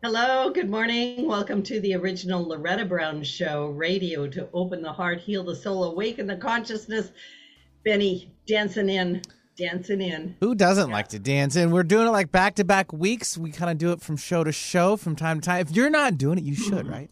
Hello, good morning. Welcome to the original Loretta Brown Show, radio to open the heart, heal the soul, awaken the consciousness. Benny, dancing in, dancing in. Who doesn't like to dance? And we're doing it like back to back weeks. We kind of do it from show to show from time to time. If you're not doing it, you should, hmm. right?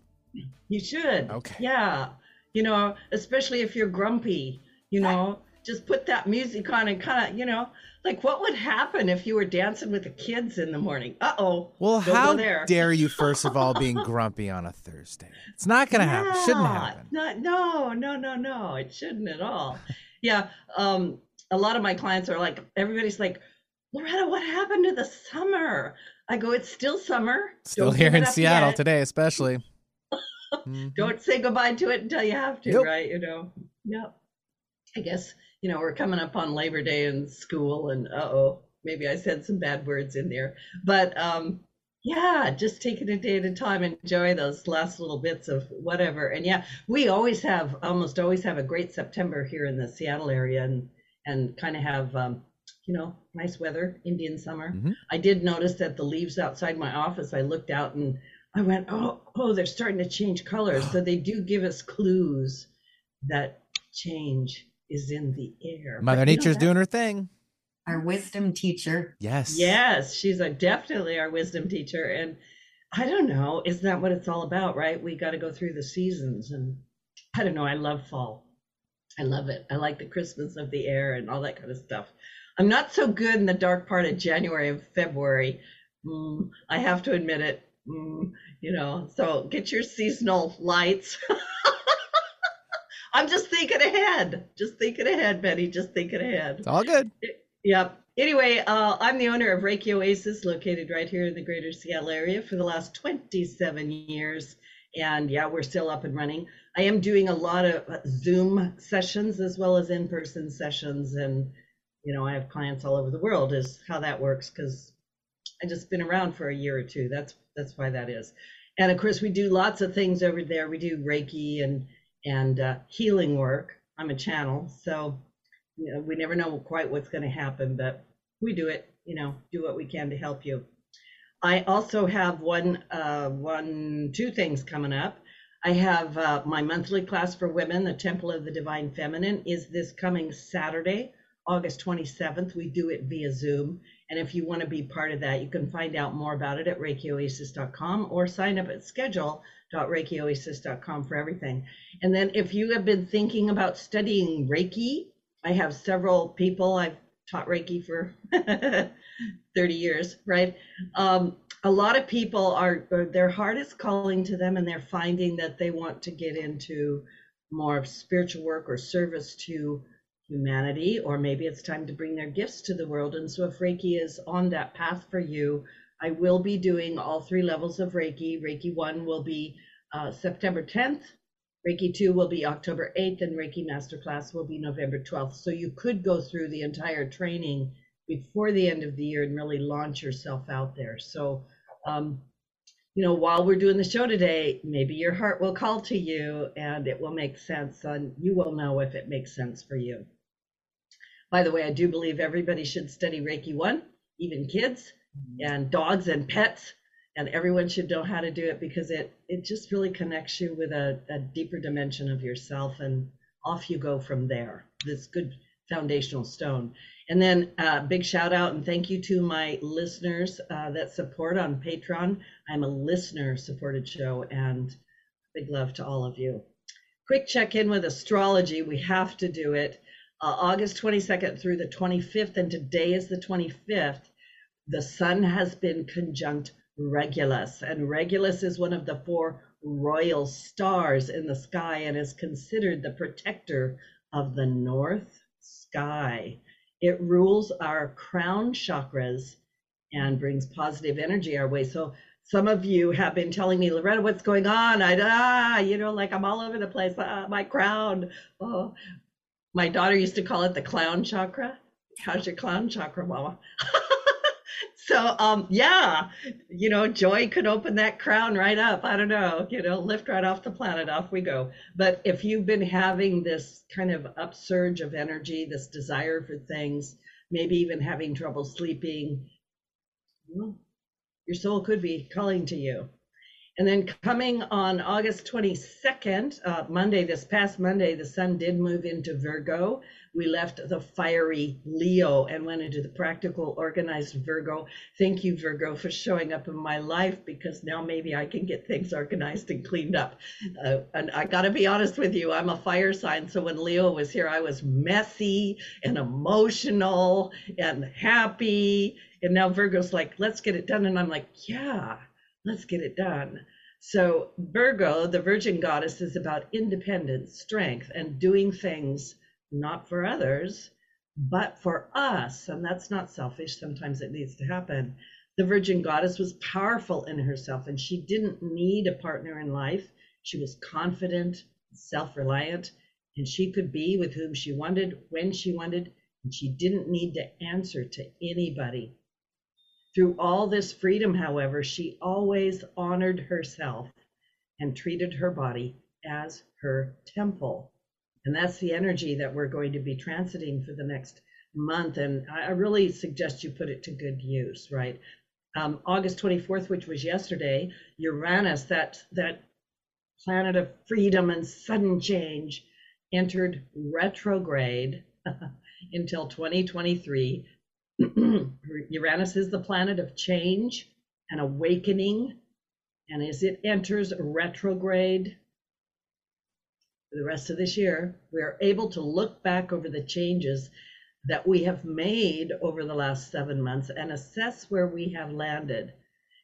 You should. Okay. Yeah. You know, especially if you're grumpy, you know, just put that music on and kind of, you know, like what would happen if you were dancing with the kids in the morning? Uh oh. Well, how dare you, first of all, being grumpy on a Thursday? It's not going to yeah, happen. Shouldn't happen. Not, no, no, no, no. It shouldn't at all. yeah. Um, a lot of my clients are like, everybody's like, Loretta, what happened to the summer? I go, it's still summer. Still Don't here in Seattle yet. today, especially. mm-hmm. Don't say goodbye to it until you have to, right? You know. Yep. I guess you know, we're coming up on Labor Day in school, and uh oh, maybe I said some bad words in there. But um, yeah, just taking a day at a time, enjoy those last little bits of whatever. And yeah, we always have, almost always have a great September here in the Seattle area, and and kind of have. Um, you know, nice weather, Indian summer. Mm-hmm. I did notice that the leaves outside my office, I looked out and I went, oh, oh, they're starting to change colors. so they do give us clues that change is in the air. Mother but, Nature's know, doing her thing. Our wisdom teacher. Yes. Yes, she's a, definitely our wisdom teacher. And I don't know, isn't that what it's all about, right? We got to go through the seasons. And I don't know, I love fall. I love it. I like the crispness of the air and all that kind of stuff. I'm not so good in the dark part of January and February. Mm, I have to admit it. Mm, you know, so get your seasonal lights. I'm just thinking ahead. Just thinking ahead, Betty. Just thinking ahead. It's all good. Yep. Anyway, uh, I'm the owner of Reiki Oasis, located right here in the greater Seattle area for the last 27 years. And yeah, we're still up and running. I am doing a lot of Zoom sessions as well as in person sessions. And, you know, I have clients all over the world, is how that works because I just been around for a year or two. That's that's why that is. And of course, we do lots of things over there. We do Reiki and and uh, healing work. I'm a channel, so you know, we never know quite what's going to happen, but we do it. You know, do what we can to help you. I also have one, uh, one, two things coming up. I have uh, my monthly class for women, the Temple of the Divine Feminine, is this coming Saturday, August 27th. We do it via Zoom. And if you want to be part of that, you can find out more about it at ReikiOasis.com or sign up at schedule.ReikiOasis.com for everything. And then if you have been thinking about studying Reiki, I have several people I've taught Reiki for 30 years, right? Um, a lot of people are, their heart is calling to them and they're finding that they want to get into more spiritual work or service to humanity, or maybe it's time to bring their gifts to the world. And so if Reiki is on that path for you, I will be doing all three levels of Reiki. Reiki 1 will be uh, September 10th, Reiki 2 will be October 8th, and Reiki Masterclass will be November 12th. So you could go through the entire training before the end of the year and really launch yourself out there. So, um, you know, while we're doing the show today, maybe your heart will call to you and it will make sense, and you will know if it makes sense for you. By the way, I do believe everybody should study Reiki 1, even kids and dogs and pets and everyone should know how to do it because it it just really connects you with a, a deeper dimension of yourself and off you go from there. This good foundational stone. And then uh, big shout out and thank you to my listeners uh, that support on patreon. I'm a listener supported show and big love to all of you. Quick check in with astrology. We have to do it. Uh, august 22nd through the 25th and today is the 25th the sun has been conjunct Regulus. And Regulus is one of the four royal stars in the sky and is considered the protector of the north sky. It rules our crown chakras and brings positive energy our way. So some of you have been telling me, Loretta, what's going on? I ah, you know, like I'm all over the place. Ah, my crown. Oh, my daughter used to call it the clown chakra. How's your clown chakra, mama? so um yeah you know joy could open that crown right up i don't know you know lift right off the planet off we go but if you've been having this kind of upsurge of energy this desire for things maybe even having trouble sleeping well, Your soul could be calling to you. And then coming on August 22nd, uh, Monday, this past Monday, the sun did move into Virgo. We left the fiery Leo and went into the practical, organized Virgo. Thank you, Virgo, for showing up in my life because now maybe I can get things organized and cleaned up. Uh, and I got to be honest with you, I'm a fire sign. So when Leo was here, I was messy and emotional and happy. And now Virgo's like, let's get it done. And I'm like, yeah let's get it done. So, Virgo, the Virgin goddess, is about independence, strength, and doing things not for others, but for us. And that's not selfish. Sometimes it needs to happen. The Virgin goddess was powerful in herself and she didn't need a partner in life. She was confident, self reliant, and she could be with whom she wanted, when she wanted, and she didn't need to answer to anybody. Through all this freedom, however, she always honored herself and treated her body as her temple. And that's the energy that we're going to be transiting for the next month. And I really suggest you put it to good use, right? Um, August 24th, which was yesterday, Uranus, that, that planet of freedom and sudden change, entered retrograde until 2023 Uranus is the planet of change and awakening. And as it enters retrograde for the rest of this year, we are able to look back over the changes that we have made over the last seven months and assess where we have landed.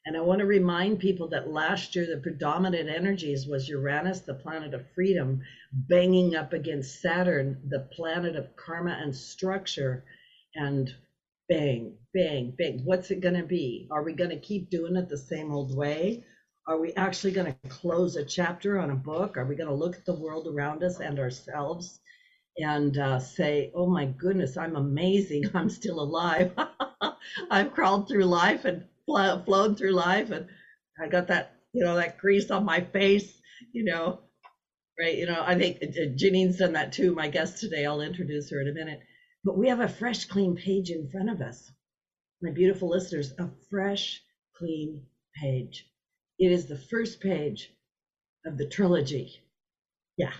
And I want to remind people that last year the predominant energies was Uranus, the planet of freedom, banging up against Saturn, the planet of karma and structure, and bang, bang, bang. What's it going to be? Are we going to keep doing it the same old way? Are we actually going to close a chapter on a book? Are we going to look at the world around us and ourselves and uh, say, oh my goodness, I'm amazing. I'm still alive. I've crawled through life and fl- flown through life. And I got that, you know, that grease on my face, you know, right? You know, I think uh, Jeanine's done that too. My guest today, I'll introduce her in a minute but we have a fresh, clean page in front of us. My beautiful listeners, a fresh, clean page. It is the first page of the trilogy. Yeah,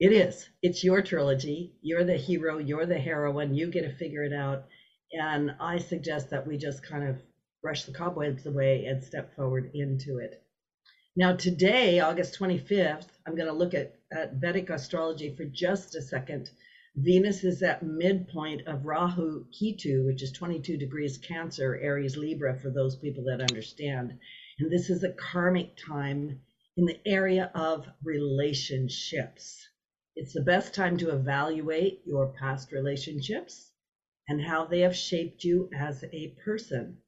it is. It's your trilogy. You're the hero, you're the heroine, you get to figure it out. And I suggest that we just kind of brush the cobwebs away and step forward into it. Now, today, August 25th, I'm going to look at, at Vedic astrology for just a second Venus is at midpoint of Rahu Ketu, which is 22 degrees Cancer, Aries Libra, for those people that understand. And this is a karmic time in the area of relationships. It's the best time to evaluate your past relationships and how they have shaped you as a person.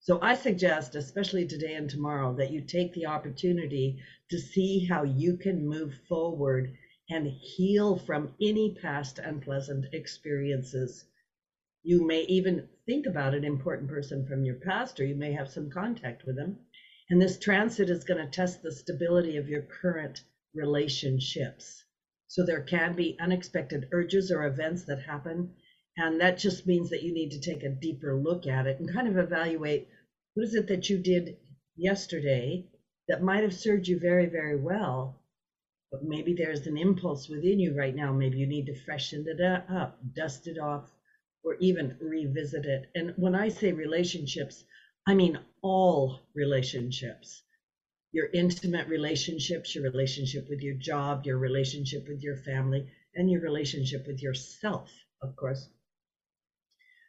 So I suggest, especially today and tomorrow, that you take the opportunity to see how you can move forward and heal from any past unpleasant experiences. You may even think about an important person from your past, or you may have some contact with them. And this transit is going to test the stability of your current relationships. So there can be unexpected urges or events that happen. And that just means that you need to take a deeper look at it and kind of evaluate what is it that you did yesterday that might have served you very, very well but maybe there's an impulse within you right now. Maybe you need to freshen it up, dust it off, or even revisit it. And when I say relationships, I mean all relationships your intimate relationships, your relationship with your job, your relationship with your family, and your relationship with yourself, of course.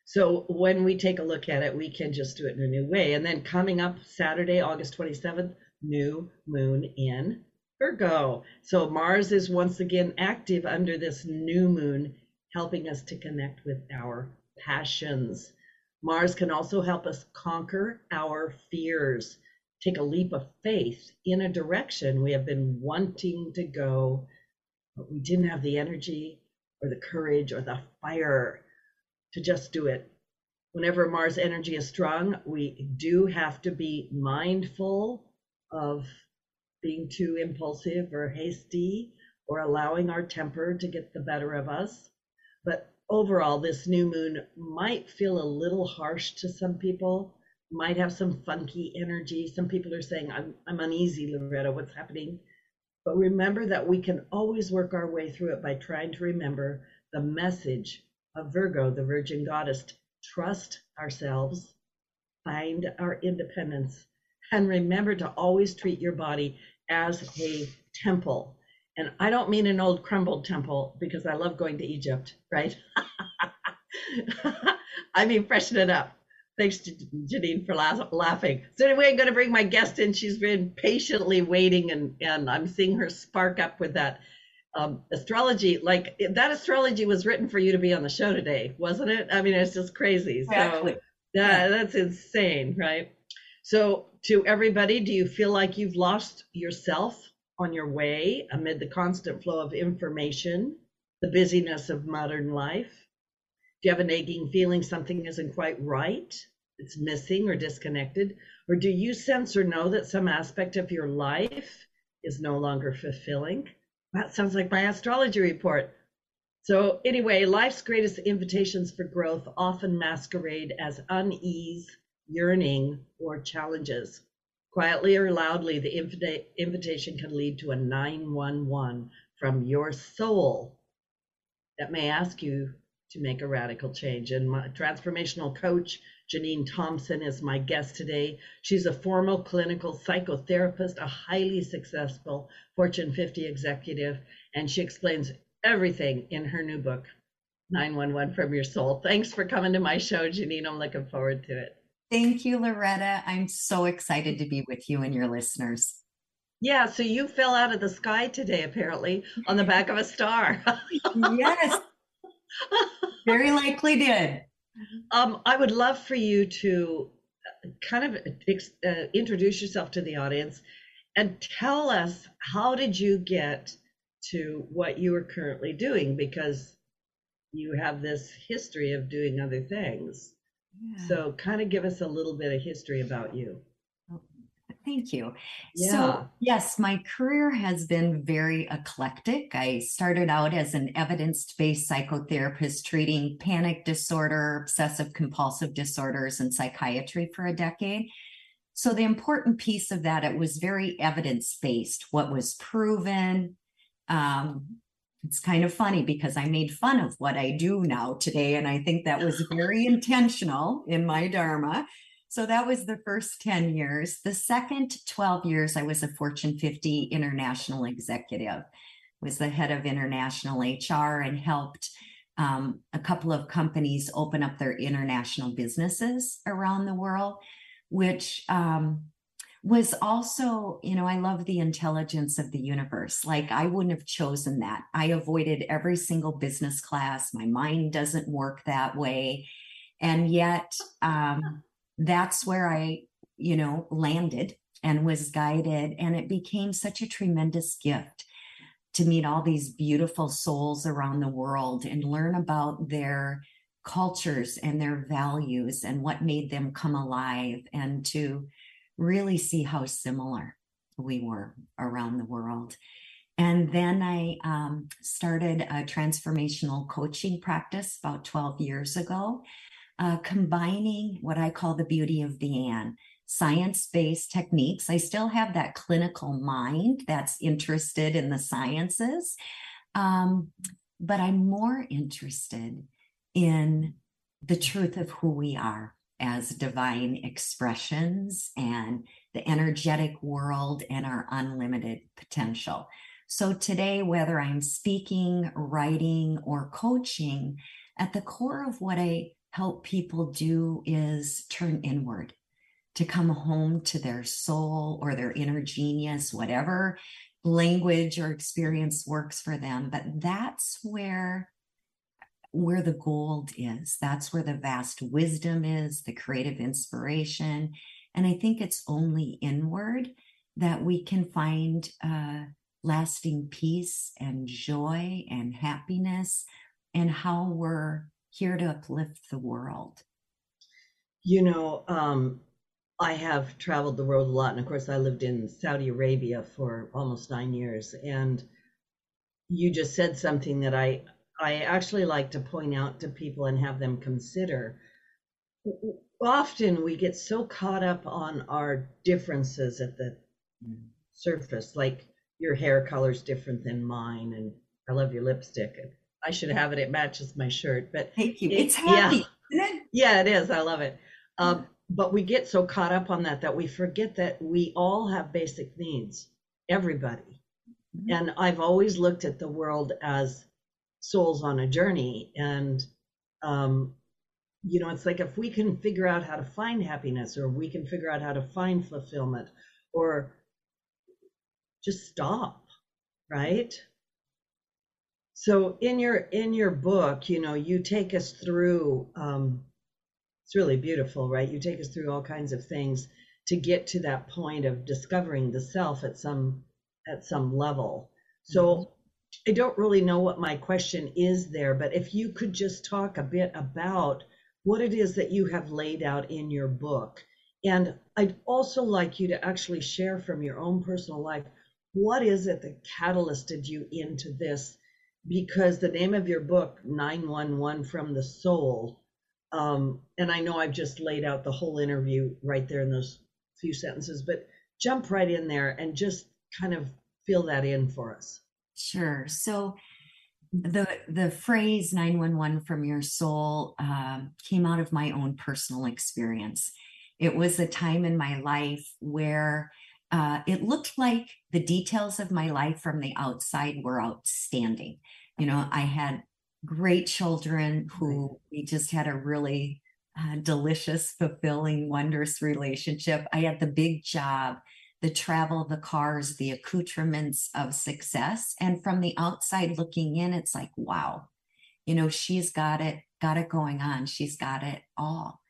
So when we take a look at it, we can just do it in a new way. And then coming up Saturday, August 27th, new moon in Virgo. So Mars is once again active under this new moon, helping us to connect with our passions. Mars can also help us conquer our fears, take a leap of faith in a direction we have been wanting to go, but we didn't have the energy or the courage or the fire to just do it. Whenever Mars energy is strong, we do have to be mindful of being too impulsive or hasty or allowing our temper to get the better of us. But overall, this new moon might feel a little harsh to some people, might have some funky energy. Some people are saying, I'm, I'm uneasy, Loretta, what's happening? But remember that we can always work our way through it by trying to remember the message of Virgo, the Virgin Goddess. Trust ourselves, find our independence, and remember to always treat your body as a temple. And I don't mean an old crumbled temple because I love going to Egypt, right? I mean, freshen it up. Thanks to Jeanine for laughing. So anyway, I'm going to bring my guest in. She's been patiently waiting, and and I'm seeing her spark up with that um, astrology. Like that astrology was written for you to be on the show today, wasn't it? I mean, it's just crazy. Exactly. So yeah, that's insane, right? So to everybody, do you feel like you've lost yourself on your way amid the constant flow of information, the busyness of modern life? Do you have an nagging feeling something isn't quite right? It's missing or disconnected? Or do you sense or know that some aspect of your life is no longer fulfilling? That sounds like my astrology report. So, anyway, life's greatest invitations for growth often masquerade as unease, yearning, or challenges. Quietly or loudly, the invita- invitation can lead to a 911 from your soul that may ask you to make a radical change. And my transformational coach, Jeanine Thompson, is my guest today. She's a formal clinical psychotherapist, a highly successful Fortune 50 executive, and she explains everything in her new book, 911 from Your Soul. Thanks for coming to my show, Jeanine. I'm looking forward to it. Thank you, Loretta. I'm so excited to be with you and your listeners. Yeah, so you fell out of the sky today, apparently, on the back of a star. yes, very likely did. Um, I would love for you to uh, kind of uh, introduce yourself to the audience and tell us how did you get to what you are currently doing because you have this history of doing other things. Yeah. So kind of give us a little bit of history about you. Thank you. Yeah. So, yes, my career has been very eclectic. I started out as an evidence based psychotherapist treating panic disorder, obsessive compulsive disorders, and psychiatry for a decade. So, the important piece of that, it was very evidence based, what was proven. Um, it's kind of funny because I made fun of what I do now today. And I think that was very intentional in my Dharma so that was the first 10 years. The second 12 years, I was a Fortune 50 international executive, was the head of international HR and helped um, a couple of companies open up their international businesses around the world, which um, was also, you know, I love the intelligence of the universe. Like I wouldn't have chosen that. I avoided every single business class. My mind doesn't work that way. And yet, um, that's where I, you know, landed and was guided. And it became such a tremendous gift to meet all these beautiful souls around the world and learn about their cultures and their values and what made them come alive and to really see how similar we were around the world. And then I um, started a transformational coaching practice about 12 years ago uh, combining what I call the beauty of the Ann science based techniques. I still have that clinical mind that's interested in the sciences, um, but I'm more interested in the truth of who we are as divine expressions and the energetic world and our unlimited potential. So, today, whether I'm speaking, writing, or coaching, at the core of what I help people do is turn inward to come home to their soul or their inner genius, whatever language or experience works for them. But that's where where the gold is. That's where the vast wisdom is, the creative inspiration. And I think it's only inward that we can find uh, lasting peace and joy and happiness and how we're here to uplift the world? You know, um, I have traveled the world a lot. And of course, I lived in Saudi Arabia for almost nine years. And you just said something that I, I actually like to point out to people and have them consider. often we get so caught up on our differences at the mm. surface, like your hair color's different than mine, and I love your lipstick. I should have it; it matches my shirt. But thank you. It, it's happy. Yeah, yeah, it is. I love it. Um, but we get so caught up on that that we forget that we all have basic needs. Everybody. Mm-hmm. And I've always looked at the world as souls on a journey, and um, you know, it's like if we can figure out how to find happiness or we can figure out how to find fulfillment or just stop, right? So in your in your book, you know, you take us through um it's really beautiful, right? You take us through all kinds of things to get to that point of discovering the self at some at some level. So mm-hmm. I don't really know what my question is there, but if you could just talk a bit about what it is that you have laid out in your book. And I'd also like you to actually share from your own personal life what is it that catalysted you into this? Because the name of your book, 911 from the Soul, um, and I know I've just laid out the whole interview right there in those few sentences, but jump right in there and just kind of fill that in for us. Sure. So, the the phrase 911 from your soul um, came out of my own personal experience. It was a time in my life where uh, it looked like the details of my life from the outside were outstanding. You know i had great children who we just had a really uh, delicious fulfilling wondrous relationship. I had the big job the travel, the cars, the accoutrements of success. And from the outside looking in, it's like, wow, you know, she's got it, got it going on. She's got it all.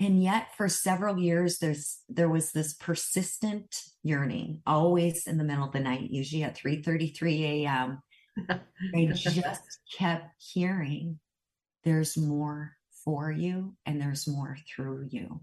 And yet for several years, there's there was this persistent yearning, always in the middle of the night, usually at 3 33 a.m. I just kept hearing there's more for you and there's more through you.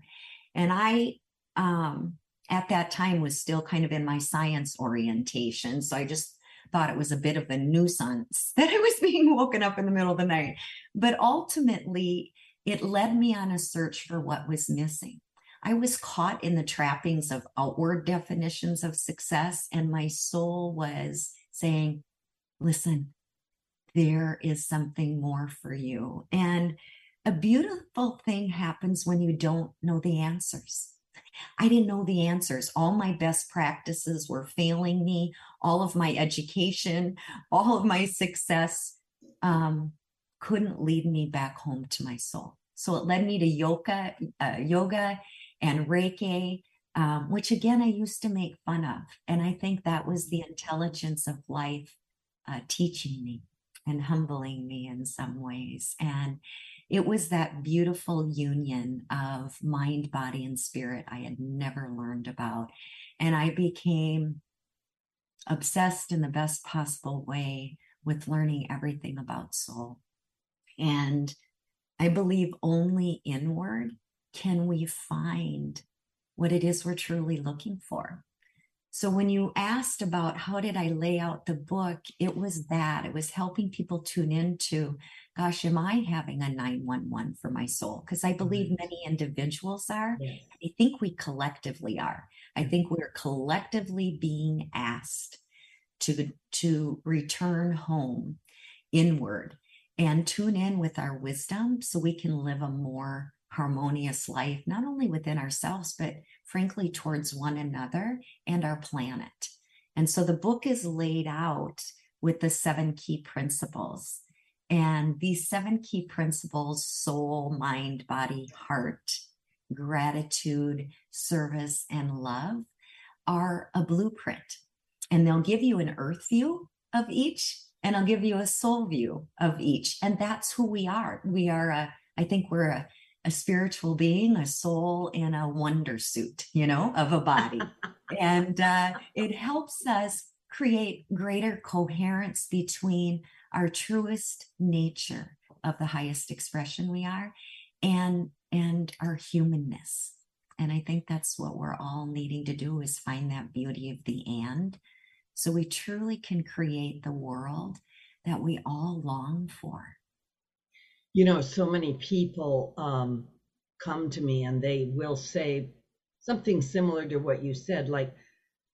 And I um at that time was still kind of in my science orientation. So I just thought it was a bit of a nuisance that I was being woken up in the middle of the night. But ultimately, it led me on a search for what was missing. I was caught in the trappings of outward definitions of success, and my soul was saying, Listen, there is something more for you. And a beautiful thing happens when you don't know the answers. I didn't know the answers. All my best practices were failing me. All of my education, all of my success um, couldn't lead me back home to my soul. So it led me to yoga, uh, yoga and Reiki, um, which again I used to make fun of. And I think that was the intelligence of life uh, teaching me and humbling me in some ways. And it was that beautiful union of mind, body, and spirit I had never learned about. And I became obsessed in the best possible way with learning everything about soul. And I believe only inward can we find what it is we're truly looking for. So when you asked about how did I lay out the book, it was that it was helping people tune into, gosh, am I having a 911 for my soul? Because I believe mm-hmm. many individuals are. Yes. I think we collectively are. I think we're collectively being asked to, to return home inward and tune in with our wisdom so we can live a more harmonious life, not only within ourselves, but frankly, towards one another and our planet. And so the book is laid out with the seven key principles. And these seven key principles soul, mind, body, heart, gratitude, service, and love are a blueprint. And they'll give you an earth view of each, and I'll give you a soul view of each. And that's who we are. We are a, I think we're a a spiritual being, a soul in a wonder suit, you know, of a body. and uh, it helps us create greater coherence between our truest nature of the highest expression we are and and our humanness. And i think that's what we're all needing to do is find that beauty of the and. So we truly can create the world that we all long for. You know so many people um come to me and they will say something similar to what you said, like,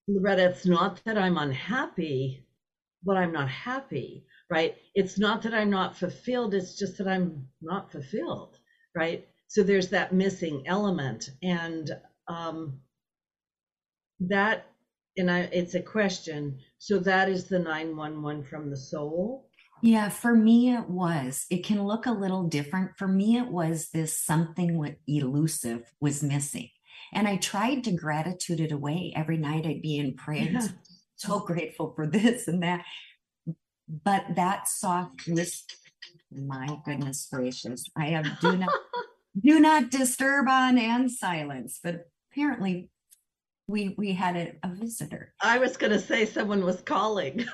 Loretta, it's not that I'm unhappy, but I'm not happy, right? It's not that I'm not fulfilled, it's just that I'm not fulfilled, right? So there's that missing element. And um, that, and I, it's a question. So that is the 911 from the soul. Yeah, for me it was. It can look a little different. For me, it was this something elusive was missing. And I tried to gratitude it away. Every night I'd be in prayer. Yeah. So grateful for this and that. But that soft softness, my goodness gracious, I have do not do not disturb on and silence. But apparently we we had a, a visitor. I was going to say someone was calling.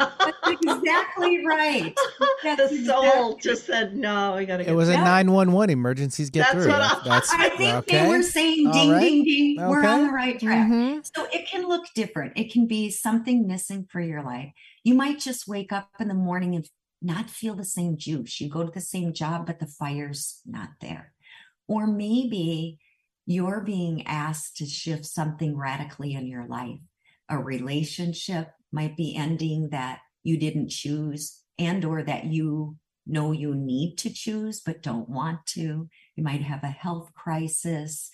exactly right. That's the soul exactly. just said no. We got to. It was a nine one one emergencies get That's through. What I, that's, I think okay. they were saying ding right. ding ding. Okay. We're on the right track. Mm-hmm. So it can look different. It can be something missing for your life. You might just wake up in the morning and not feel the same juice. You go to the same job, but the fire's not there. Or maybe you're being asked to shift something radically in your life. A relationship might be ending that you didn't choose and or that you know you need to choose but don't want to. You might have a health crisis,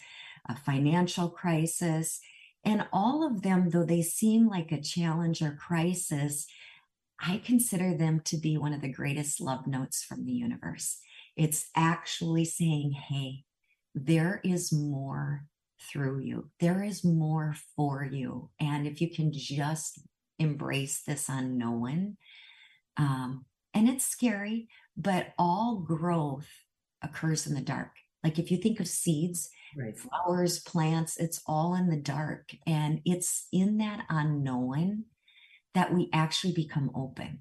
a financial crisis, and all of them though they seem like a challenge or crisis, I consider them to be one of the greatest love notes from the universe. It's actually saying, "Hey, there is more through you. There is more for you. And if you can just embrace this unknown, um, and it's scary, but all growth occurs in the dark. Like if you think of seeds, right. flowers, plants, it's all in the dark. And it's in that unknown that we actually become open.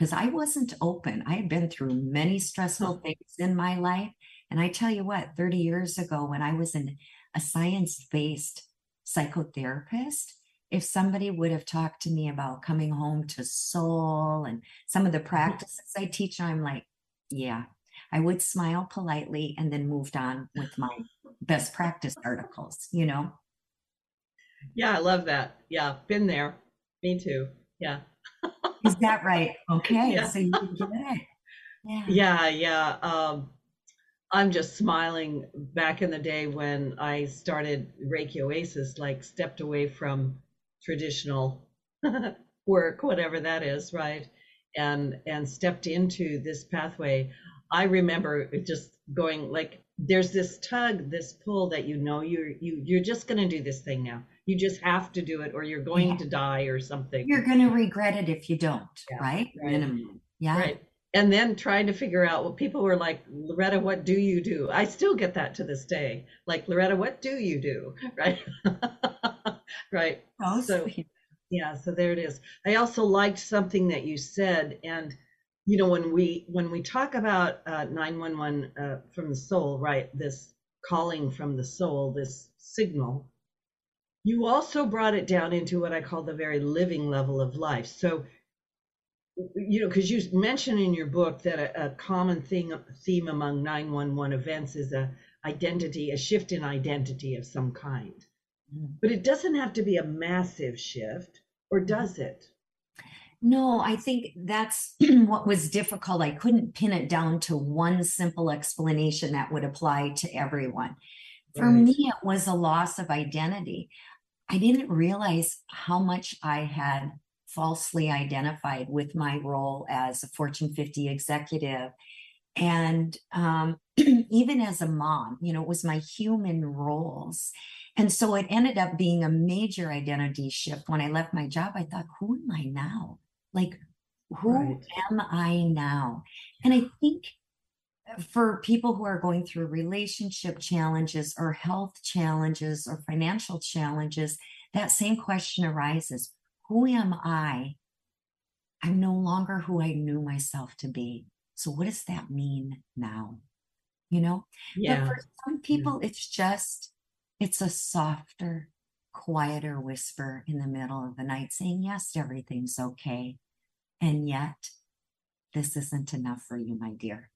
Because I wasn't open. I had been through many stressful things in my life. And I tell you what, 30 years ago, when I was in a science based psychotherapist, if somebody would have talked to me about coming home to soul and some of the mm-hmm. practices I teach, I'm like, yeah, I would smile politely and then moved on with my best practice articles, you know? Yeah, I love that. Yeah, been there. Me too. Yeah. Is that right? Okay. Yeah. So you it. Yeah. Yeah. Yeah. Um, I'm just smiling back in the day when I started Reiki Oasis, like stepped away from traditional work, whatever that is, right? And and stepped into this pathway. I remember just going like there's this tug, this pull that you know you're you you're just gonna do this thing now. You just have to do it or you're going yeah. to die or something. You're gonna regret it if you don't, yeah, right? right? Minimum. Yeah. Right and then trying to figure out well people were like loretta what do you do i still get that to this day like loretta what do you do right right oh, so yeah so there it is i also liked something that you said and you know when we when we talk about uh, 911 uh, from the soul right this calling from the soul this signal you also brought it down into what i call the very living level of life so you know, because you mentioned in your book that a, a common thing theme among 911 events is a identity, a shift in identity of some kind. Mm. But it doesn't have to be a massive shift, or mm-hmm. does it? No, I think that's what was difficult. I couldn't pin it down to one simple explanation that would apply to everyone. For right. me, it was a loss of identity. I didn't realize how much I had falsely identified with my role as a Fortune 50 executive. And um, even as a mom, you know, it was my human roles. And so it ended up being a major identity shift. When I left my job, I thought, who am I now? Like, who right. am I now? And I think for people who are going through relationship challenges or health challenges or financial challenges, that same question arises who am I? I'm no longer who I knew myself to be. So, what does that mean now? You know? Yeah. But for some people, yeah. it's just, it's a softer, quieter whisper in the middle of the night saying, yes, everything's okay. And yet, this isn't enough for you, my dear.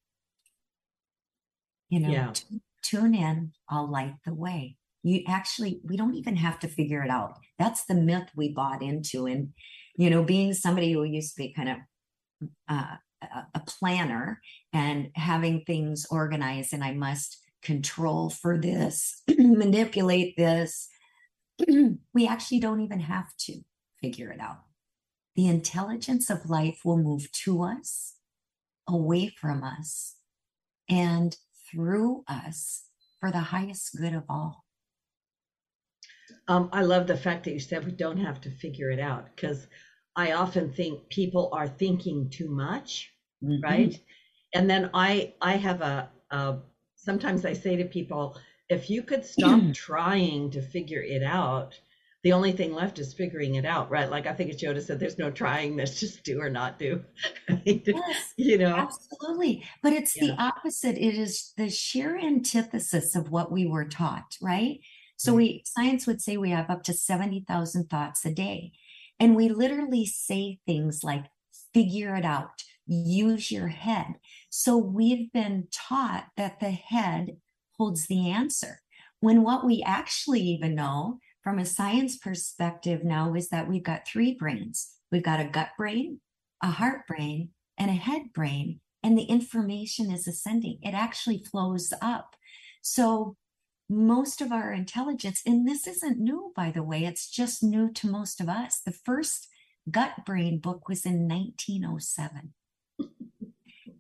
You know, yeah. too, tune in, I'll light the way. You actually, we don't even have to figure it out. That's the myth we bought into. And, you know, being somebody who used to be kind of uh, a planner and having things organized, and I must control for this, manipulate this. we actually don't even have to figure it out. The intelligence of life will move to us, away from us, and through us for the highest good of all. Um, I love the fact that you said we don't have to figure it out because I often think people are thinking too much, mm-hmm. right? And then I I have a, a sometimes I say to people, if you could stop trying to figure it out, the only thing left is figuring it out, right? Like I think as Yoda said, there's no trying this, just do or not do. Yes, you know, absolutely. But it's yeah. the opposite. It is the sheer antithesis of what we were taught, right? So we science would say we have up to 70,000 thoughts a day. And we literally say things like figure it out, use your head. So we've been taught that the head holds the answer. When what we actually even know from a science perspective now is that we've got three brains we've got a gut brain, a heart brain, and a head brain. And the information is ascending, it actually flows up. So, most of our intelligence, and this isn't new, by the way, it's just new to most of us. The first gut brain book was in 1907.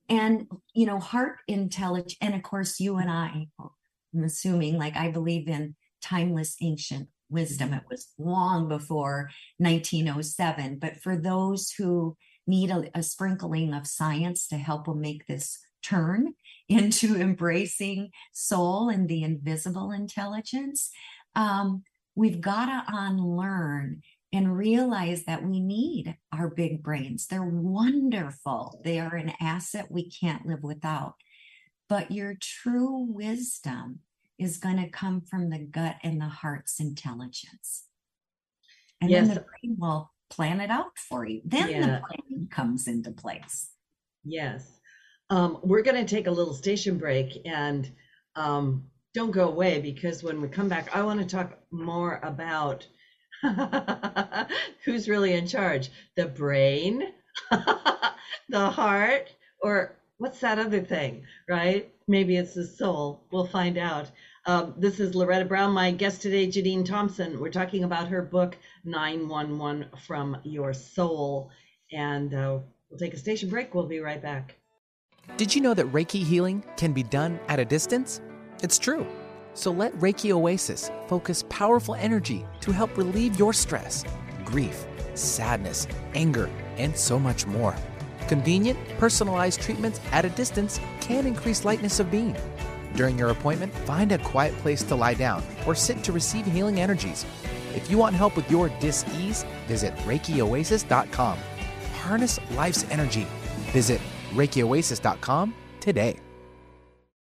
and, you know, heart intelligence, and of course, you and I, I'm assuming, like I believe in timeless ancient wisdom. It was long before 1907. But for those who need a, a sprinkling of science to help them make this turn into embracing soul and the invisible intelligence, um, we've got to unlearn and realize that we need our big brains. They're wonderful, they are an asset we can't live without. But your true wisdom is going to come from the gut and the heart's intelligence. And yes. then the brain will plan it out for you. Then yeah. the plan comes into place. Yes. Um, we're going to take a little station break and um, don't go away because when we come back, I want to talk more about who's really in charge the brain, the heart, or what's that other thing, right? Maybe it's the soul. We'll find out. Um, this is Loretta Brown, my guest today, Jeanine Thompson. We're talking about her book, 911 from Your Soul. And uh, we'll take a station break. We'll be right back. Did you know that Reiki healing can be done at a distance? It's true. So let Reiki Oasis focus powerful energy to help relieve your stress, grief, sadness, anger, and so much more. Convenient, personalized treatments at a distance can increase lightness of being during your appointment, find a quiet place to lie down or sit to receive healing energies. If you want help with your dis-ease, visit ReikiOasis.com. Harness life's energy. Visit ReikiOasis.com today.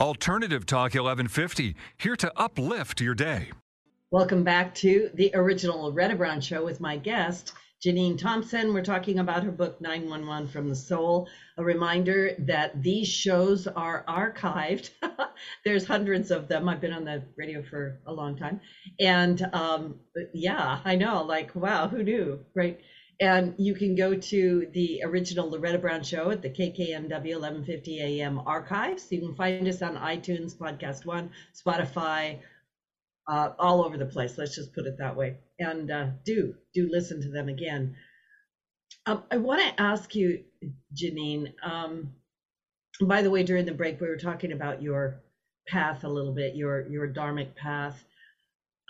Alternative Talk 1150, here to uplift your day. Welcome back to the original Loretta Brown Show with my guest, Jeanine Thompson. We're talking about her book, 911 from the Soul. A reminder that these shows are archived. There's hundreds of them. I've been on the radio for a long time. And um, yeah, I know, like, wow, who knew, right? And you can go to the original Loretta Brown Show at the KKNW 1150 AM archives. You can find us on iTunes, Podcast One, Spotify, uh, all over the place. Let's just put it that way. And uh, do do listen to them again. Um, I want to ask you, Jeanine. Um, by the way, during the break, we were talking about your path a little bit, your your dharmic path.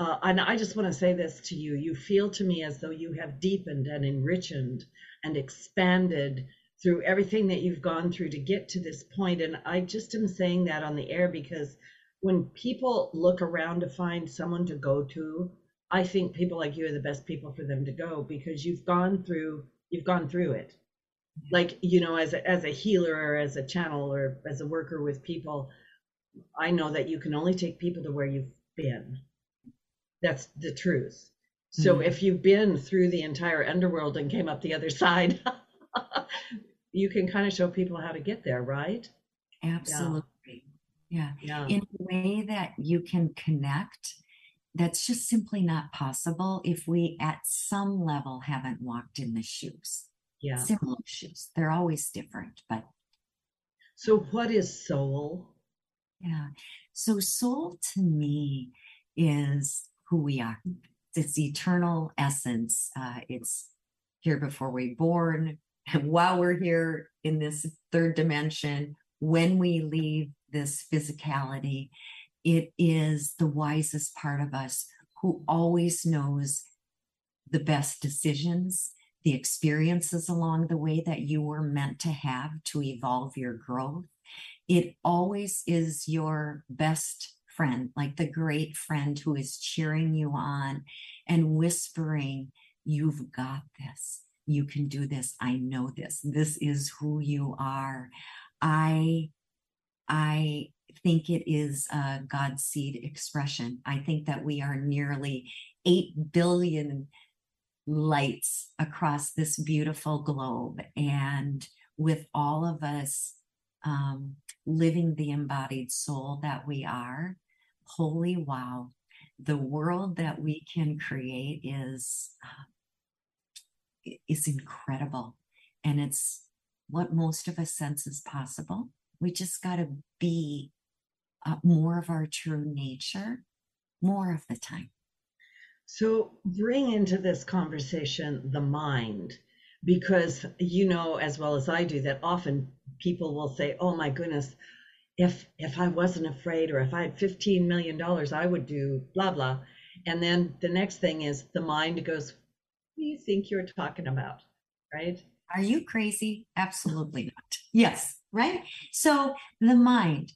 Uh, and I just want to say this to you. You feel to me as though you have deepened and enriched and expanded through everything that you've gone through to get to this point. And I just am saying that on the air because when people look around to find someone to go to, I think people like you are the best people for them to go because you've gone through you've gone through it. Like, you know, as a as a healer or as a channel or as a worker with people, I know that you can only take people to where you've been. That's the truth. So mm-hmm. if you've been through the entire underworld and came up the other side, you can kind of show people how to get there, right? Absolutely. Yeah. yeah. In a way that you can connect, that's just simply not possible if we at some level haven't walked in the shoes. Yeah. Similar shoes. They're always different, but so what is soul? Yeah. So soul to me is who we are. It's eternal essence. Uh, it's here before we're born, and while we're here in this third dimension, when we leave this physicality, it is the wisest part of us who always knows the best decisions, the experiences along the way that you were meant to have to evolve your growth. It always is your best friend, like the great friend who is cheering you on and whispering, You've got this. You can do this. I know this. This is who you are. I, I think it is a God seed expression. I think that we are nearly 8 billion lights across this beautiful globe. And with all of us um, living the embodied soul that we are, holy wow, the world that we can create is uh, is incredible. And it's what most of us sense is possible. We just got to be uh, more of our true nature more of the time. So bring into this conversation the mind because you know as well as i do that often people will say oh my goodness if if I wasn't afraid or if I had 15 million dollars, I would do blah blah. And then the next thing is the mind goes, What do you think you're talking about? Right? Are you crazy? Absolutely not. Yes, right? So the mind,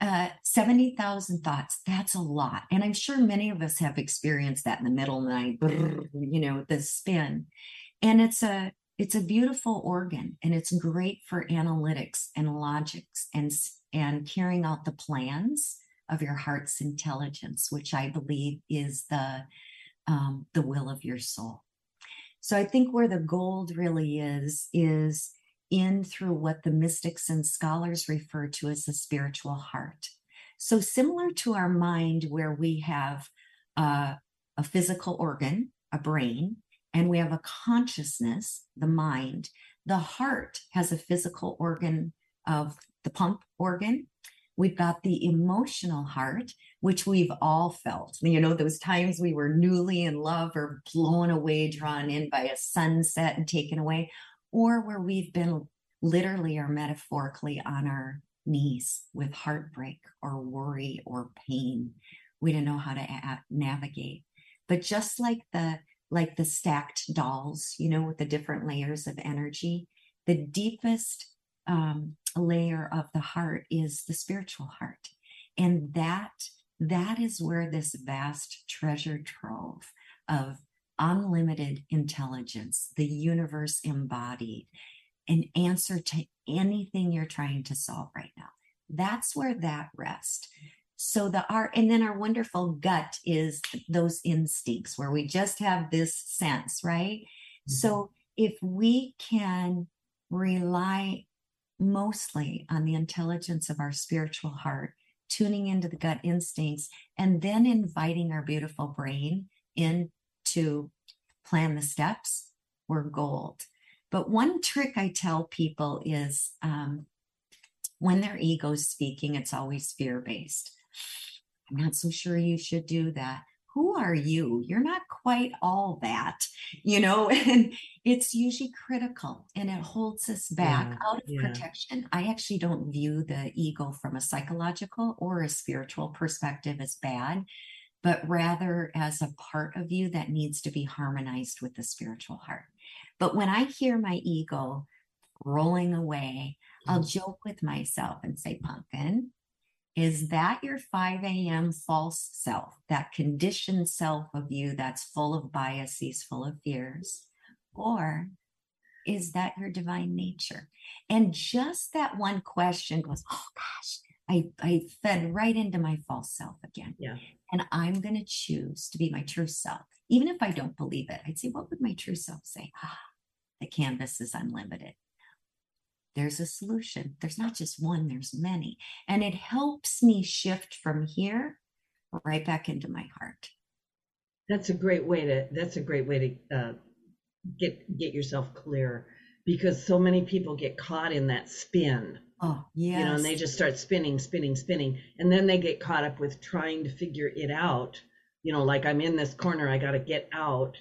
uh, 70,000 thoughts, that's a lot. And I'm sure many of us have experienced that in the middle of the night, you know, the spin. And it's a it's a beautiful organ and it's great for analytics and logics and and carrying out the plans of your heart's intelligence, which I believe is the um, the will of your soul. So I think where the gold really is is in through what the mystics and scholars refer to as the spiritual heart. So similar to our mind, where we have uh, a physical organ, a brain, and we have a consciousness, the mind. The heart has a physical organ of the pump organ. We've got the emotional heart, which we've all felt. You know, those times we were newly in love or blown away, drawn in by a sunset and taken away, or where we've been literally or metaphorically on our knees with heartbreak or worry or pain. We didn't know how to a- navigate. But just like the like the stacked dolls, you know, with the different layers of energy, the deepest um, layer of the heart is the spiritual heart. And that that is where this vast treasure trove of unlimited intelligence the universe embodied an answer to anything you're trying to solve right now. That's where that rests. So the art and then our wonderful gut is those instincts where we just have this sense right? Mm-hmm. so if we can rely mostly on the intelligence of our spiritual heart, tuning into the gut instincts, and then inviting our beautiful brain in to plan the steps, we're gold. But one trick I tell people is um, when their ego's speaking, it's always fear based. I'm not so sure you should do that who are you? You're not quite all that, you know, and it's usually critical and it holds us back yeah, out of yeah. protection. I actually don't view the ego from a psychological or a spiritual perspective as bad, but rather as a part of you that needs to be harmonized with the spiritual heart. But when I hear my ego rolling away, I'll mm. joke with myself and say, Pumpkin, Is that your 5 a.m. false self, that conditioned self of you that's full of biases, full of fears? Or is that your divine nature? And just that one question goes, oh gosh, I, I fed right into my false self again. Yeah. And I'm going to choose to be my true self. Even if I don't believe it, I'd say, what would my true self say? Ah, the canvas is unlimited there's a solution. There's not just one, there's many. And it helps me shift from here right back into my heart. That's a great way to that's a great way to uh, get get yourself clear because so many people get caught in that spin. Oh, yeah. You know, and they just start spinning, spinning, spinning. And then they get caught up with trying to figure it out. You know, like I'm in this corner, I got to get out.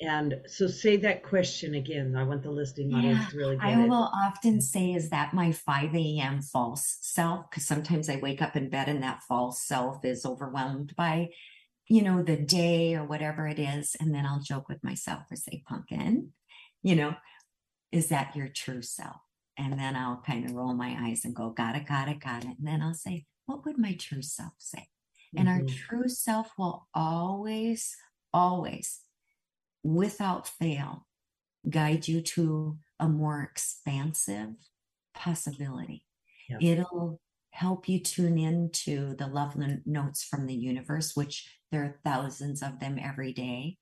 And so say that question again. I want the listening audience to really get I it. will often say, is that my 5 a.m. false self? Because sometimes I wake up in bed and that false self is overwhelmed by, you know, the day or whatever it is. And then I'll joke with myself or say, pumpkin, you know, is that your true self? And then I'll kind of roll my eyes and go, got it, got it, got it. And then I'll say, what would my true self say? And our Mhm. true self will always, always without fail guide you to a more expansive possibility. Yeah. It'll help you tune into the love notes from the universe, which there are thousands of them every day,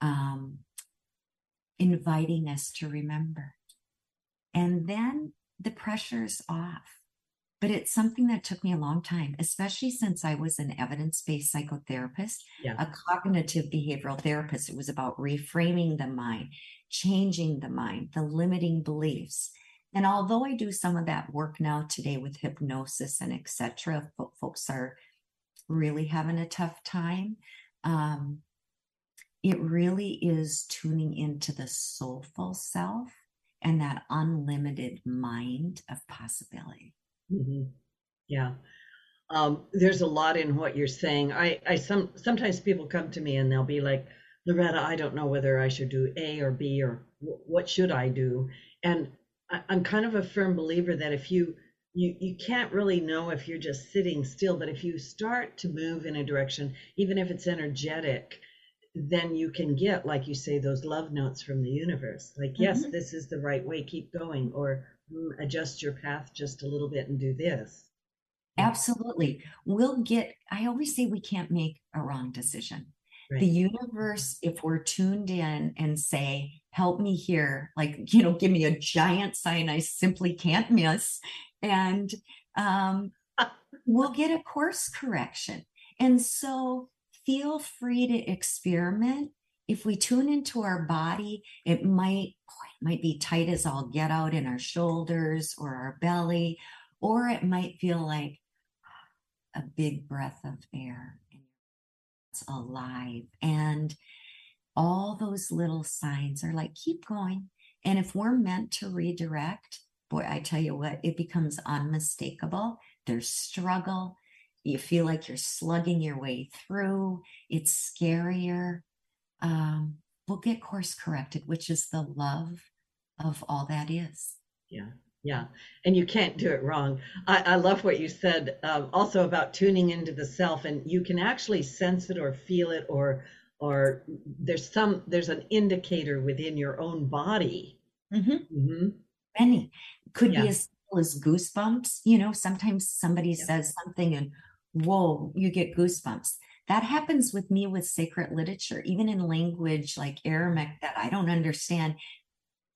um, inviting us to remember. And then the pressure's off. But it's something that took me a long time, especially since I was an evidence based psychotherapist Yeah. a cognitive behavioral therapist. It was about reframing the mind, changing the mind, the limiting beliefs. And although I do some of that work now today with hypnosis and etc., folks are really having a tough time. Um, it really is tuning into the soulful self and that unlimited mind of possibility. Mhm. Yeah. Um, there's a lot in what you're saying. I, I some sometimes people come to me and they'll be like, Loretta, I don't know whether I should do A or B or wh- what should I do. And I, I'm kind of a firm believer that if you you you can't really know if you're just sitting still, but if you start to move in a direction, even if it's energetic, then you can get, like you say, those love notes from the universe. Like, yes, Mhm. this is the right way, keep going, or "Mm, adjust your path just a little bit and do this. Absolutely. We'll get, I always say we can't make a wrong decision. Right. The universe, if we're tuned in and say, help me here, like, you know, give me a giant sign I simply can't miss. And um, we'll get a course correction. And so feel free to experiment. If we tune into our body, it might, might be tight as all get out in our shoulders or our belly, or it might feel like a big breath of air. It's alive. And all those little signs are like, keep going. And if we're meant to redirect, boy, I tell you what, it becomes unmistakable. There's struggle. You feel like you're slugging your way through. It's scarier. Um, we'll get course corrected, which is the love of all that is. Yeah, yeah. And you can't do it wrong. I, I love what you said um, also about tuning into the self, and you can actually sense it or feel it, or or there's some there's an indicator within your own body. Mhm. hmm Many could Yeah. be as simple as goosebumps. You know, sometimes somebody Yeah. says something and whoa, you get goosebumps. That happens with me with sacred literature, even in language like Aramaic that I don't understand.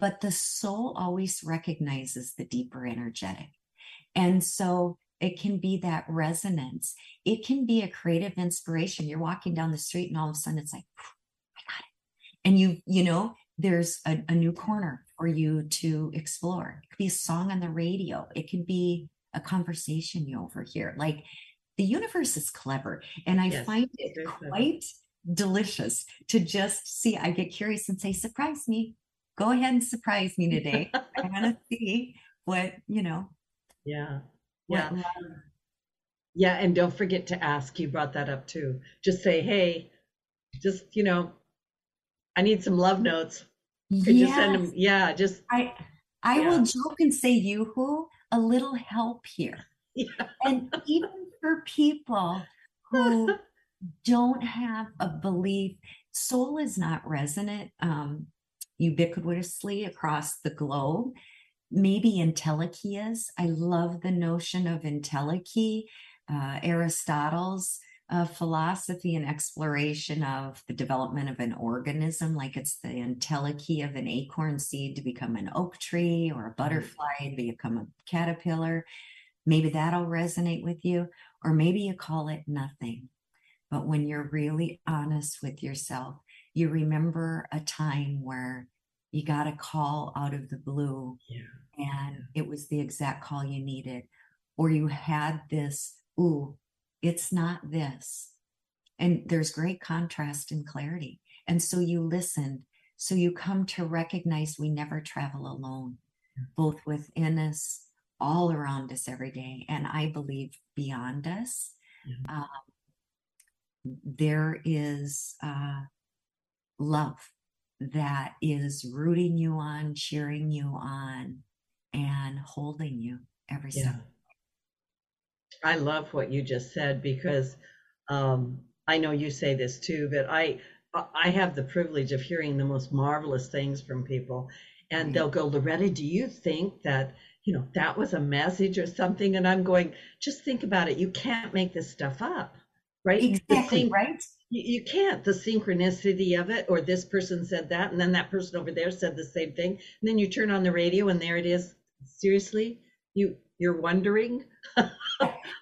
But the soul always recognizes the deeper energetic. And so it can be that resonance. It can be a creative inspiration. You're walking down the street and all of a sudden it's like, I got it. And you, you know, there's a, a new corner for you to explore. It could be a song on the radio. It could be a conversation you overhear. Like the universe is clever. And I Yes, find it very clever. quite delicious to just see. I get curious and say, surprise me. Go ahead and surprise me today. I want to see what, you know, Yeah, yeah, love yeah. And don't forget to ask. You brought that up too. Just say, hey, just you know, I need some love notes. Could you send them? Yeah, just I I Yeah. will joke and say, "Yoo-hoo, a little help here." yeah. And even for people who don't have a belief. Soul is not resonant um, ubiquitously across the globe. Maybe entelechy is. I love the notion of entelechy. Uh, Aristotle's uh, philosophy and exploration of the development of an organism, like it's the entelechy of an acorn seed to become an oak tree or a butterfly to become a caterpillar. Maybe that'll resonate with you, or maybe you call it nothing. But when you're really honest with yourself, you remember a time where you got a call out of the blue Yeah. and it was the exact call you needed, or you had this, ooh, it's not this. And there's great contrast and clarity. And so you listened. So you come to recognize we never travel alone, both within us, all around us every day, and I believe beyond us. Yeah. Um, there is uh, love that is rooting you on, cheering you on, and holding you every Yeah. step. I love what you just said because um, I know you say this too, but I I have the privilege of hearing the most marvelous things from people, and Right. they'll go, Loretta, do you think that you know that was a message or something? And I'm going, just think about it. You can't make this stuff up, right? Exactly, right? You, you can't. The synchronicity of it, or this person said that, and then that person over there said the same thing, and then you turn on the radio, and there it is. Seriously, you you're wondering.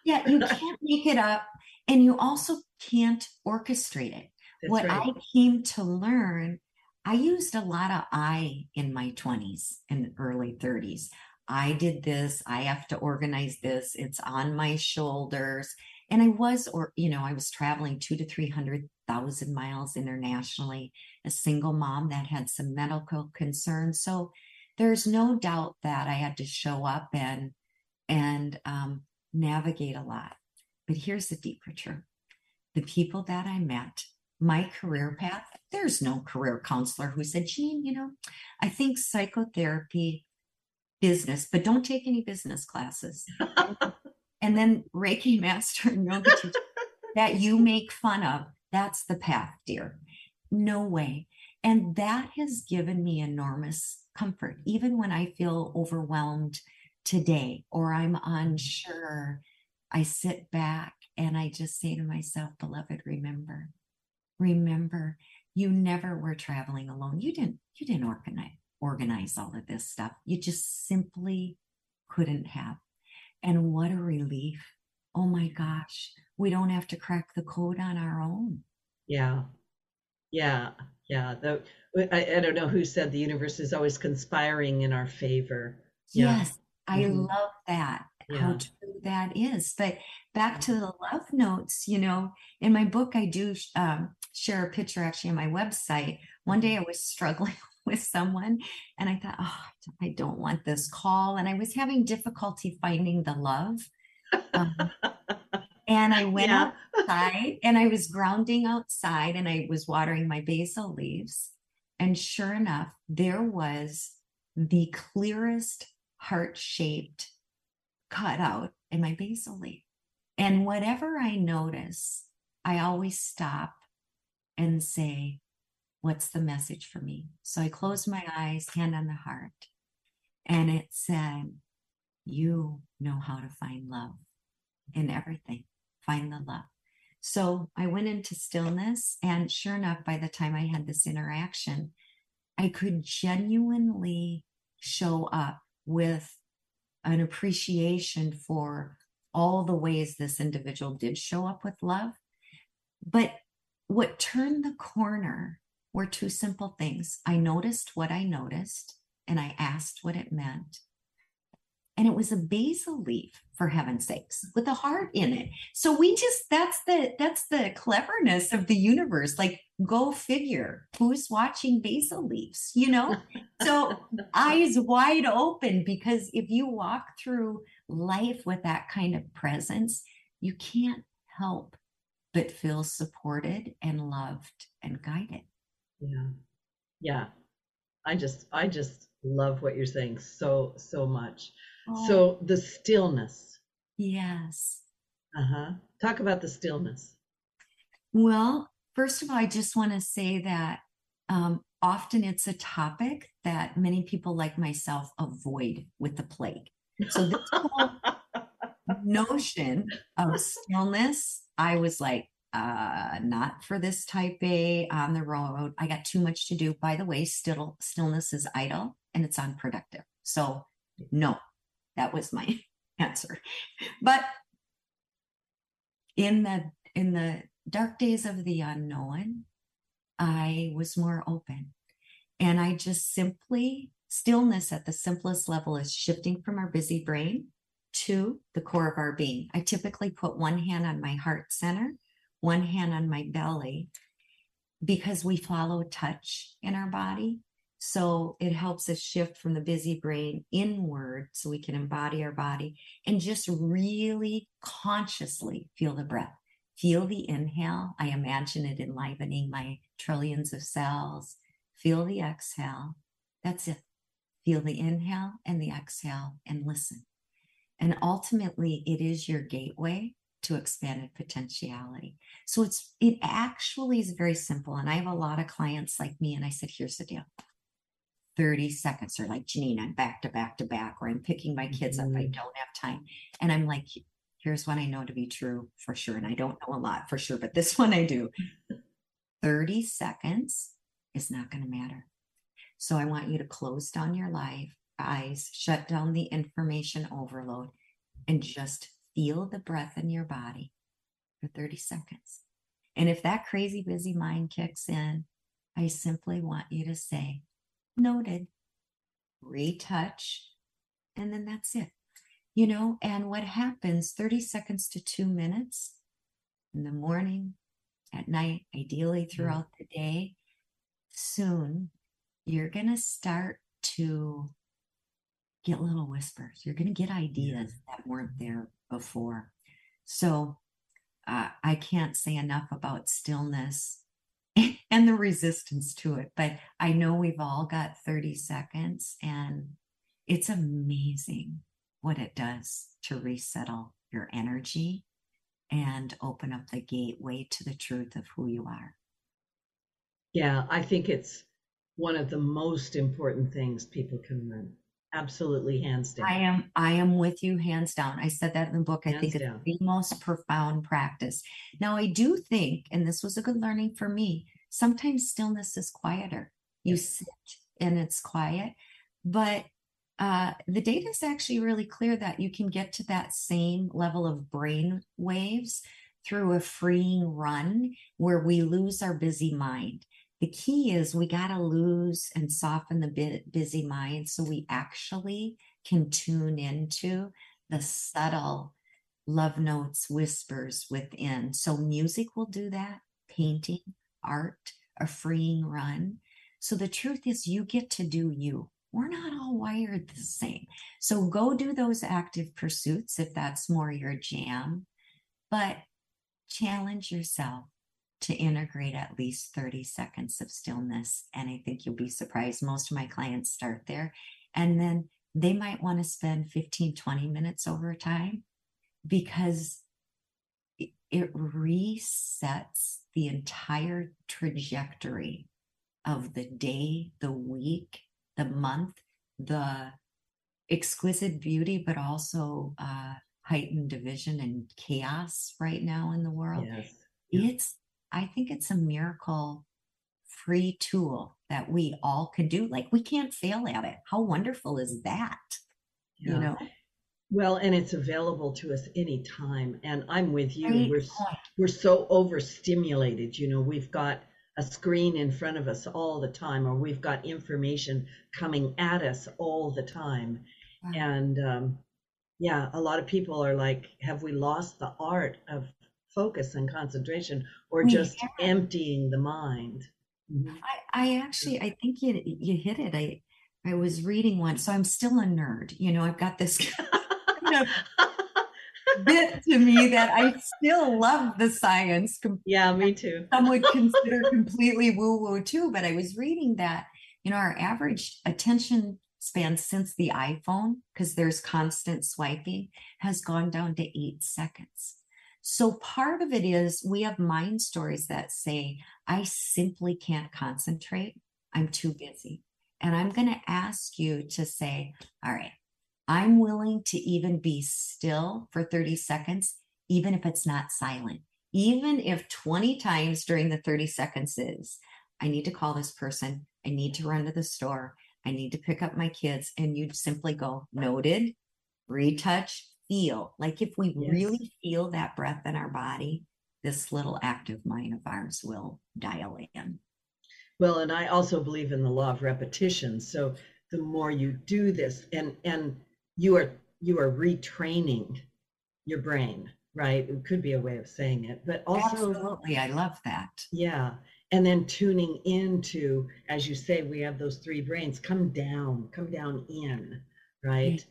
Yeah, you can't make it up, and you also can't orchestrate it. That's what right. I came to learn, I used a lot of I in my 20s and early 30s. I did this, I have to organize this, it's on my shoulders. And I was, or, you know, I was traveling two to 300,000 miles internationally, a single mom that had some medical concerns. So there's no doubt that I had to show up and, and um, navigate a lot. But here's the deeper truth the people that I met, my career path, there's no career counselor who said, Jean, you know, I think psychotherapy, business, but don't take any business classes. and then Reiki master and yoga teacher that you make fun of, that's the path, dear. No way. And that has given me enormous comfort, even when I feel overwhelmed today or I'm unsure. I sit back and I just say to myself, beloved, remember, remember, you never were traveling alone. You didn't, you didn't organize organize all of this stuff. You just simply couldn't have. And what a relief. Oh my gosh, we don't have to crack the code on our own. Yeah. Yeah. Yeah. The, I, I don't know who said the universe is always conspiring in our favor. Yeah. Yes, I Mhm. love that. Yeah. How true that is. But back to the love notes, you know, in my book, I do um, share a picture actually on my website. One day I was struggling with someone and I thought, oh, I don't want this call. And I was having difficulty finding the love. Um, and I went Yeah. outside and I was grounding outside and I was watering my basil leaves. And sure enough, there was the clearest heart shaped cutout in my basil leaf. And whatever I notice, I always stop and say, What's the message for me? So I closed my eyes, hand on the heart, and it said, You know how to find love in everything. Find the love. So I went into stillness, and sure enough, by the time I had this interaction, I could genuinely show up with an appreciation for all the ways this individual did show up with love. But what turned the corner were two simple things. I noticed what I noticed, and I asked what it meant. And it was a basil leaf for heaven's sakes with a heart in it. So we just that's the that's the cleverness of the universe. Like go figure who's watching basil leaves you know? So eyes wide open because if you walk through life with that kind of presence you can't help but feel supported and loved and guided Yeah. Yeah. I just I just love what you're saying so so much. Oh, So the stillness. yes Uh-huh. Talk about the stillness. Well, first of all, I just want to say that um, often it's a topic that many people like myself avoid with the plague. So this whole notion of stillness, I was like, uh, not for this type A on the road. I got too much to do. By the way, still stillness is idle and it's unproductive. So no, that was my answer. But in the in the dark days of the unknown, I was more open. And I just simply, stillness at the simplest level is shifting from our busy brain to the core of our being. I typically put one hand on my heart center, one hand on my belly, because we follow touch in our body. So it helps us shift from the busy brain inward so we can embody our body and just really consciously feel the breath. Feel the inhale. I imagine it enlivening my trillions of cells. Feel the exhale. That's it. Feel the inhale and the exhale and listen. And ultimately, it is your gateway to expanded potentiality. So it's it actually is very simple. And I have a lot of clients like me, and I said, here's the deal. 30 seconds or like Jeanine, I'm back to back to back, or I'm picking my kids mm-hmm. up. I mm-hmm. don't have time. And I'm like, here's what I know to be true for sure. And I don't know a lot for sure, but this one I do. 30 seconds is not going to matter. So I want you to close down your life, eyes, shut down the information overload, and just feel the breath in your body for 30 seconds. And if that crazy busy mind kicks in, I simply want you to say, noted, retouch, and then that's it. You know, and what happens 30 seconds to two minutes in the morning, at night, ideally mm-hmm. throughout the day, soon you're going to start to get little whispers. You're going to get ideas that weren't there before. So uh, I can't say enough about stillness and the resistance to it. But I know we've all got 30 seconds, and it's amazing what it does to resettle your energy and open up the gateway to the truth of who you are. Yeah, I think it's one of the most important things people can learn. Absolutely, hands down. I am. I am with you, hands down. I said that in the book. I hands think it's down. the most profound practice. Now, I do think, and this was a good learning for me. Sometimes stillness is quieter. You yes. sit and it's quiet, but uh, the data is actually really clear that you can get to that same level of brain waves through a freeing run where we lose our busy mind the key is we got to lose and soften the busy mind so we actually can tune into the subtle love notes, whispers within. So, music will do that, painting, art, a freeing run. So, the truth is, you get to do you. We're not all wired the same. So, go do those active pursuits if that's more your jam, but challenge yourself to integrate at least 30 seconds of stillness. And I think you'll be surprised. Most of my clients start there. And then they might want to spend 15, 20 minutes over time because it resets the entire trajectory of the day, the week, the month, the exquisite beauty, but also uh, heightened division and chaos right now in the world. Yes. It's I think it's a miracle free tool that we all can do. Like we can't fail at it. How wonderful is that? Yeah. You know? Well, and it's available to us anytime. And I'm with you. Great we're we're so overstimulated. You know, we've got a screen in front of us all the time, or we've got information coming at us all the time. Wow. And um, yeah, a lot of people are like, have we lost the art of focus and concentration or just yeah. emptying the mind. Mm-hmm. I, I actually I think you you hit it. I I was reading once so I'm still a nerd. You know, I've got this kind of bit to me that I still love the science. Yeah, me too. Some would consider completely woo woo too, but I was reading that you know our average attention span since the iPhone, because there's constant swiping, has gone down to eight seconds. So part of it is we have mind stories that say, I simply can't concentrate. I'm too busy. And I'm going to ask you to say, all right, I'm willing to even be still for 30 seconds, even if it's not silent. Even if 20 times during the 30 seconds is, I need to call this person, I need to run to the store, I need to pick up my kids, and you'd simply go, noted, retouch, feel. Like if we yes. really feel that breath in our body, this little active mind of ours will dial in. Well, and I also believe in the law of repetition. So the more you do this, and and you are you are retraining your brain, right? It could be a way of saying it, but also absolutely, I love that. Yeah, and then tuning into, as you say, we have those three brains. Come down, come down in, right?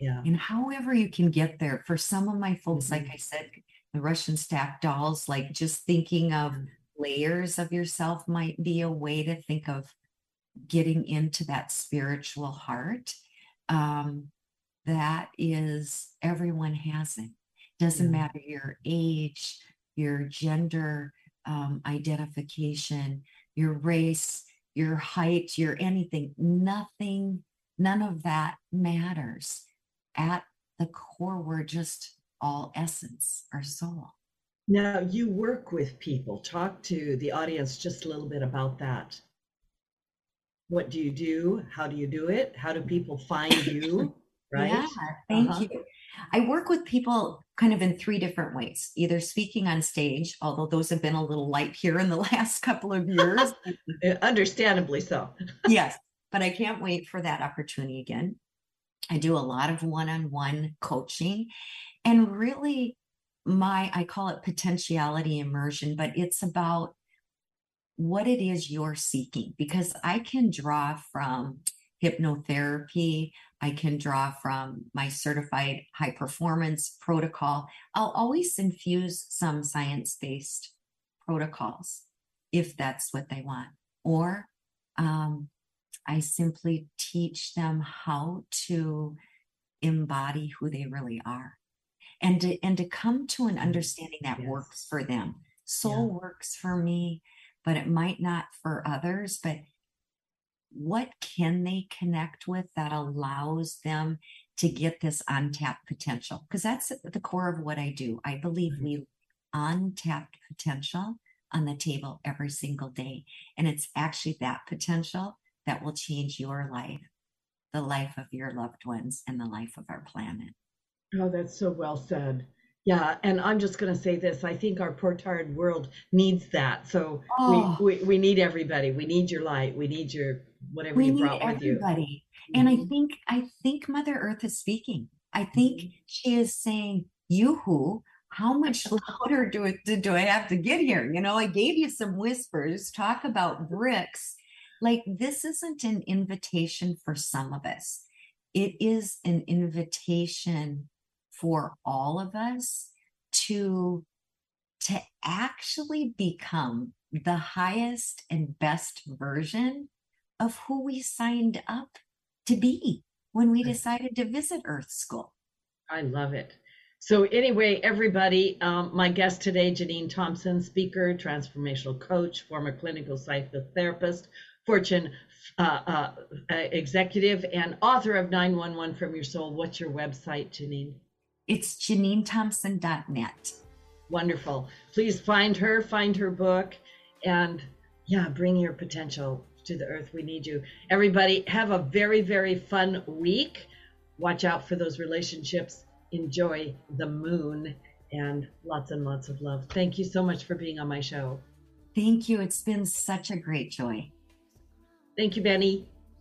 Yeah. And however you can get there. For some of my folks, mm-hmm. like I said, the Russian stack dolls, like just thinking of mm-hmm. layers of yourself might be a way to think of getting into that spiritual heart. Um, that is, everyone has it. Doesn't yeah. matter your age, your gender um, identification, your race, your height, your anything. Nothing, none of that matters at the core, we're just all essence, our soul. Now, you work with people. Talk to the audience just a little bit about that. What do you do? How do you do it? How do people find you? Right? Yeah, thank uh-huh. you. I work with people kind of in three different ways either speaking on stage, although those have been a little light here in the last couple of years. Understandably so. yes, but I can't wait for that opportunity again. I do a lot of one on one coaching. And really, my, I call it potentiality immersion, but it's about what it is you're seeking because I can draw from hypnotherapy. I can draw from my certified high performance protocol. I'll always infuse some science based protocols if that's what they want. Or um, I simply teach them how to embody who they really are and to, and to come to an mm-hmm. understanding that yes. works for them. Soul yeah. works for me, but it might not for others. But what can they connect with that allows them to get this untapped potential? Because that's the core of what I do. I believe mm-hmm. we untapped potential on the table every single day. And it's actually that potential that will change your life, the life of your loved ones, and the life of our planet. Oh, that's so well said. Yeah, and I'm just going to say this. I think our poor tired world needs that. So oh. we, we, we need everybody. We need your light. We need your whatever we you brought with everybody. you. And mm-hmm. I think I think Mother Earth is speaking. I think mm-hmm. she is saying, "You who? How much louder do it do I have to get here? You know, I gave you some whispers. Talk about bricks like, this isn't an invitation for some of us, it is an invitation for all of us to to actually become the highest and best version of who we signed up to be when we decided to visit Earth School. I love it. So, anyway, everybody, um, my guest today, Jeanine Thompson, speaker, transformational coach, former clinical psychotherapist, Fortune uh, uh, executive and author of 911 from Your Soul. What's your website, Jeanine? It's JeanineThompson.net. Wonderful. Please find her, find her book, and yeah, bring your potential to the earth. We need you. Everybody, have a very, very fun week. Watch out for those relationships. Enjoy the moon and lots and lots of love. Thank you so much for being on my show. Thank you. It's been such a great joy. Thank you, Benny.